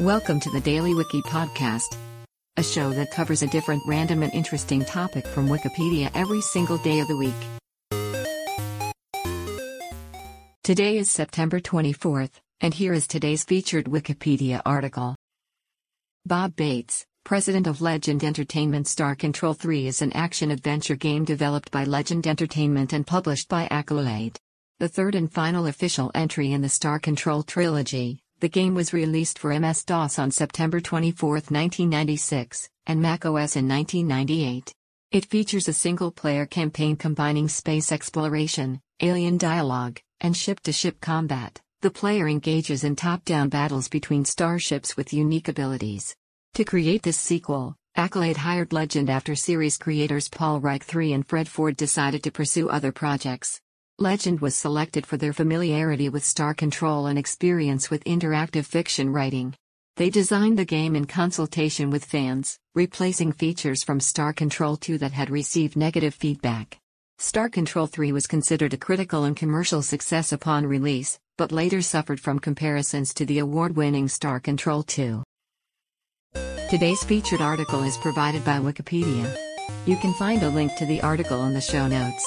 Welcome to the Daily Wiki Podcast, a show that covers a different random and interesting topic from Wikipedia every single day of the week. Today is September 24th, and here is today's featured Wikipedia article. Bob Bates, president of Legend Entertainment Star Control 3 is an action adventure game developed by Legend Entertainment and published by Accolade. The third and final official entry in the Star Control trilogy, the game was released for MS-DOS on September 24, 1996, and macOS in 1998. It features a single-player campaign combining space exploration, alien dialogue, and ship-to-ship combat. The player engages in top-down battles between starships with unique abilities. To create this sequel, Accolade hired Legend after series creators Paul Reiche III and Fred Ford decided to pursue other projects. Legend was selected for their familiarity with star control and experience with interactive fiction writing. They designed the game in consultation with fans, replacing features from Star Control 2 that had received negative feedback. Star Control 3 was considered a critical and commercial success upon release, but later suffered from comparisons to the award winning Star Control 2. Today's featured article is provided by Wikipedia. You can find a link to the article in the show notes.